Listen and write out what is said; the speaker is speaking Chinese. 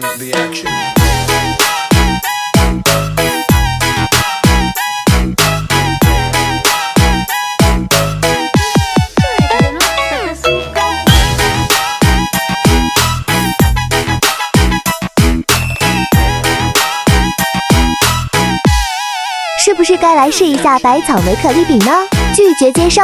the action. 是不是该来试一下百草莓可丽饼呢？拒绝接受。